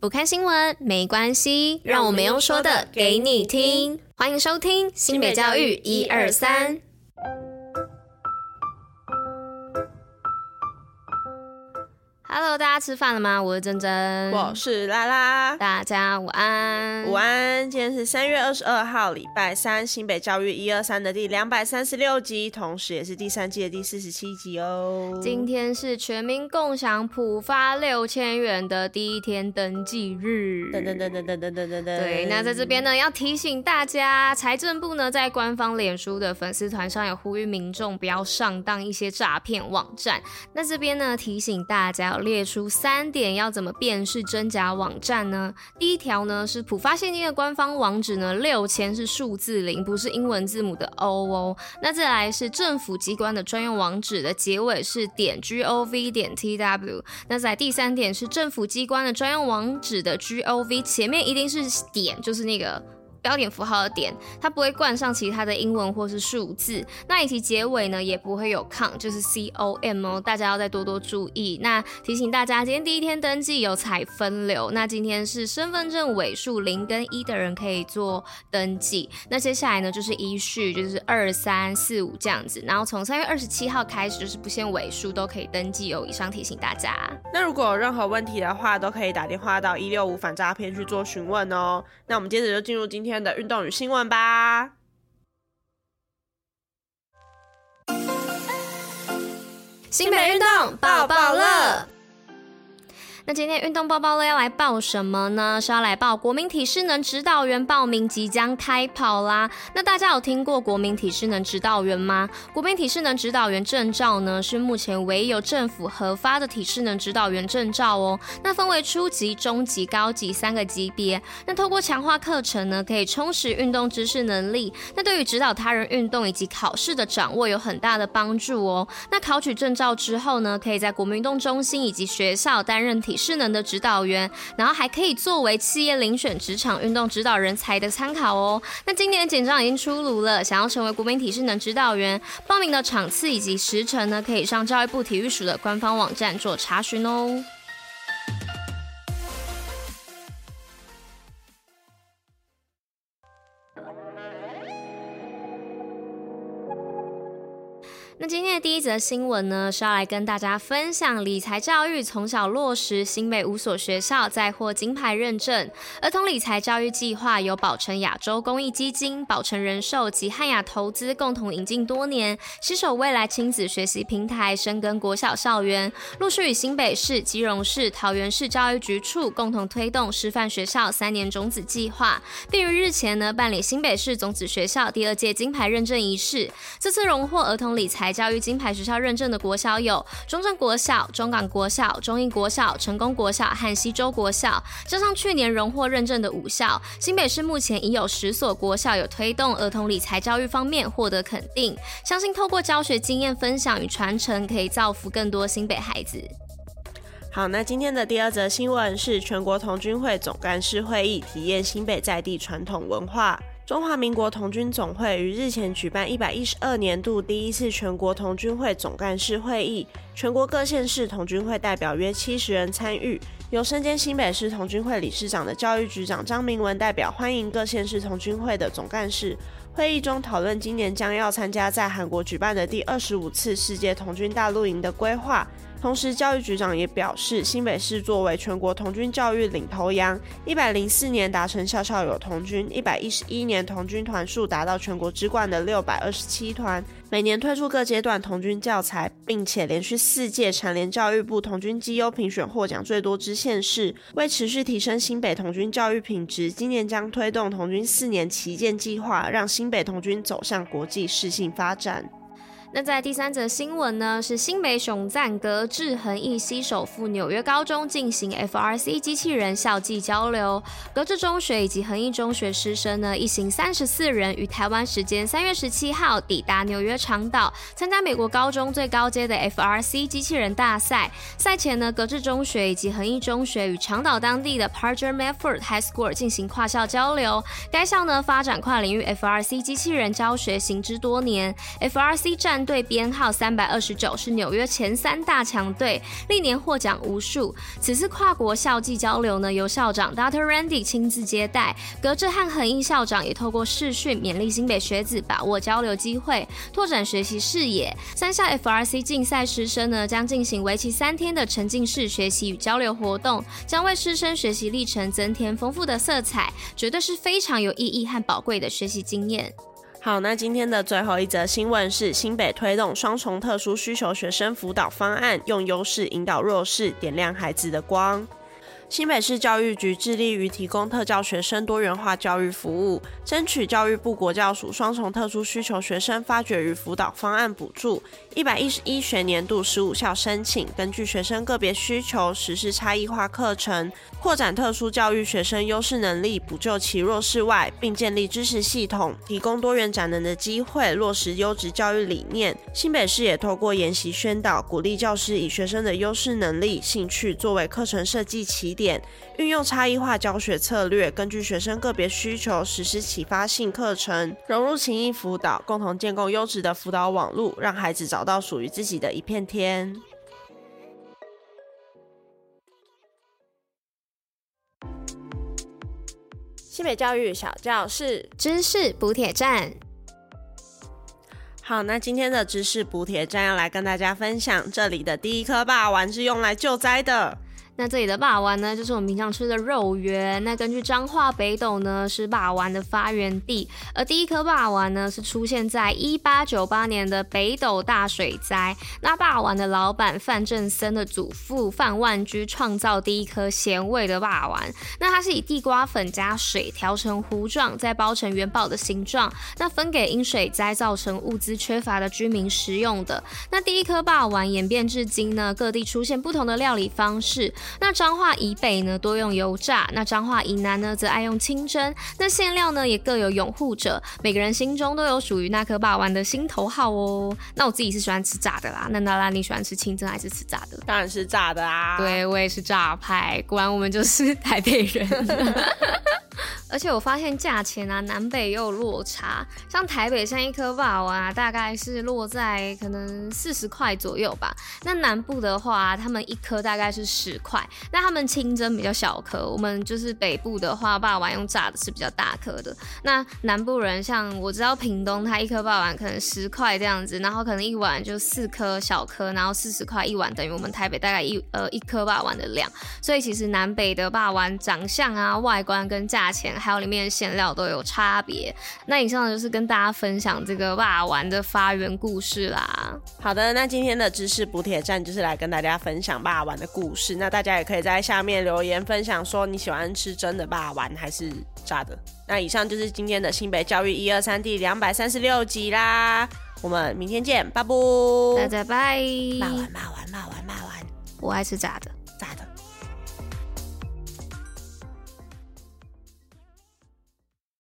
不看新闻没关系，让我们用说的给你听。欢迎收听新北教育一二三。Hello，大家吃饭了吗？我是珍珍，我是拉拉，大家午安，午安。今天是三月二十二号，礼拜三，新北教育一二三的第两百三十六集，同时也是第三季的第四十七集哦。今天是全民共享普发六千元的第一天登记日，噔噔噔噔噔噔噔噔。对，那在这边呢，要提醒大家，财政部呢在官方脸书的粉丝团上有呼吁民众不要上当一些诈骗网站。那这边呢提醒大家。列出三点要怎么辨识真假网站呢？第一条呢是浦发现金的官方网址呢，六千是数字零，不是英文字母的 O 哦。那再来是政府机关的专用网址的结尾是点 gov 点 tw。那在第三点是政府机关的专用网址的 gov 前面一定是点，就是那个。标点符号的点，它不会冠上其他的英文或是数字。那以及结尾呢，也不会有 com，就是 c o m 哦，大家要再多多注意。那提醒大家，今天第一天登记有采分流。那今天是身份证尾数零跟一的人可以做登记。那接下来呢，就是依序就是二三四五这样子。然后从三月二十七号开始，就是不限尾数都可以登记哦。以上提醒大家。那如果有任何问题的话，都可以打电话到一六五反诈骗去做询问哦。那我们接着就进入今天。天的运动与新闻吧，新北运动抱抱乐。那今天运动包包呢要来报什么呢？是要来报国民体适能指导员报名即将开跑啦。那大家有听过国民体适能指导员吗？国民体适能指导员证照呢，是目前唯一由政府核发的体适能指导员证照哦。那分为初级、中级、高级三个级别。那透过强化课程呢，可以充实运动知识能力。那对于指导他人运动以及考试的掌握有很大的帮助哦。那考取证照之后呢，可以在国民运动中心以及学校担任体适能的指导员，然后还可以作为企业遴选职场运动指导人才的参考哦。那今年的简章已经出炉了，想要成为国民体适能指导员，报名的场次以及时程呢，可以上教育部体育署的官方网站做查询哦。那今天的第一则新闻呢，是要来跟大家分享理财教育从小落实，新北五所学校再获金牌认证。儿童理财教育计划由宝城亚洲公益基金、宝城人寿及汉雅投资共同引进多年，携手未来亲子学习平台，深耕国小校园，陆续与新北市、基隆市、桃园市教育局处共同推动师范学校三年种子计划，并于日前呢办理新北市种子学校第二届金牌认证仪式。这次荣获儿童理财教育金牌学校认证的国小有中正国小、中港国小、中义国小、成功国小和西州国小，加上去年荣获认证的五校，新北市目前已有十所国校有推动儿童理财教育方面获得肯定。相信透过教学经验分享与传承，可以造福更多新北孩子。好，那今天的第二则新闻是全国童军会总干事会议体验新北在地传统文化。中华民国童军总会于日前举办一百一十二年度第一次全国童军会总干事会议，全国各县市童军会代表约七十人参与，由身兼新北市童军会理事长的教育局长张明文代表欢迎各县市童军会的总干事。会议中讨论今年将要参加在韩国举办的第二十五次世界童军大露营的规划。同时，教育局长也表示，新北市作为全国童军教育领头羊，一百零四年达成校校有童军，一百一十一年童军团数达到全国之冠的六百二十七团，每年推出各阶段童军教材，并且连续四届蝉联教育部童军绩优评选获奖最多之县市。为持续提升新北童军教育品质，今年将推动童军四年旗舰计划，让新北童军走向国际适性发展。那在第三则新闻呢，是新北熊赞格致恒毅携手赴纽约高中进行 FRC 机器人校际交流。格致中学以及恒毅中学师生呢，一行三十四人于台湾时间三月十七号抵达纽约长岛，参加美国高中最高阶的 FRC 机器人大赛。赛前呢，格致中学以及恒毅中学与长岛当地的 Parker Medford High School 进行跨校交流。该校呢，发展跨领域 FRC 机器人教学行之多年，FRC 战战队编号三百二十九，是纽约前三大强队，历年获奖无数。此次跨国校际交流呢，由校长 Dr. Randy 亲自接待，隔着汉恒毅校长也透过视讯勉励新北学子把握交流机会，拓展学习视野。三校 FRC 竞赛师生呢，将进行为期三天的沉浸式学习与交流活动，将为师生学习历程增添丰富的色彩，绝对是非常有意义和宝贵的学习经验。好，那今天的最后一则新闻是新北推动双重特殊需求学生辅导方案，用优势引导弱势，点亮孩子的光。新北市教育局致力于提供特教学生多元化教育服务，争取教育部国教署双重特殊需求学生发掘与辅导方案补助。一百一十一学年度十五校申请，根据学生个别需求实施差异化课程，扩展特殊教育学生优势能力，补救其弱势外，并建立知识系统，提供多元展能的机会，落实优质教育理念。新北市也透过研习宣导，鼓励教师以学生的优势能力、兴趣作为课程设计起点，运用差异化教学策略，根据学生个别需求实施启发性课程，融入情谊辅导，共同建构优质的辅导网络，让孩子找到属于自己的一片天。西北教育小教室知识补铁站。好，那今天的知识补铁站要来跟大家分享，这里的第一颗霸丸是用来救灾的。那这里的霸王呢，就是我们平常吃的肉圆。那根据彰化北斗呢，是霸王的发源地。而第一颗霸王呢，是出现在一八九八年的北斗大水灾。那霸王的老板范正森的祖父范万居创造第一颗咸味的霸王。那它是以地瓜粉加水调成糊状，再包成元宝的形状，那分给因水灾造成物资缺乏的居民食用的。那第一颗霸王演变至今呢，各地出现不同的料理方式。那彰化以北呢，多用油炸；那彰化以南呢，则爱用清蒸。那馅料呢，也各有拥护者，每个人心中都有属于那颗把玩的心头好哦。那我自己是喜欢吃炸的啦。那娜拉，你喜欢吃清蒸还是吃炸的？当然是炸的啊。对，我也是炸派。果然我们就是台北人。而且我发现价钱啊，南北也有落差。像台北像一颗霸王啊，大概是落在可能四十块左右吧。那南部的话，他们一颗大概是十块。那他们清蒸比较小颗，我们就是北部的话，霸王用炸的是比较大颗的。那南部人像我知道屏东，它一颗霸王可能十块这样子，然后可能一碗就四颗小颗，然后四十块一碗，等于我们台北大概一呃一颗霸王的量。所以其实南北的霸王长相啊、外观跟价钱，还有里面的馅料都有差别。那以上就是跟大家分享这个霸丸的发源故事啦。好的，那今天的知识补铁站就是来跟大家分享霸丸的故事。那大家也可以在下面留言分享，说你喜欢吃真的霸丸还是炸的。那以上就是今天的新北教育一二三第两百三十六集啦，我们明天见，拜拜，大家拜。骂完骂完骂完骂完，我爱吃炸的。